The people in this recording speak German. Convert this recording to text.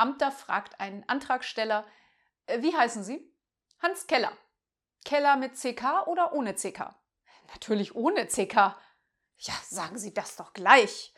Beamter fragt einen Antragsteller, äh, wie heißen Sie? Hans Keller. Keller mit CK oder ohne CK? Natürlich ohne CK. Ja, sagen Sie das doch gleich.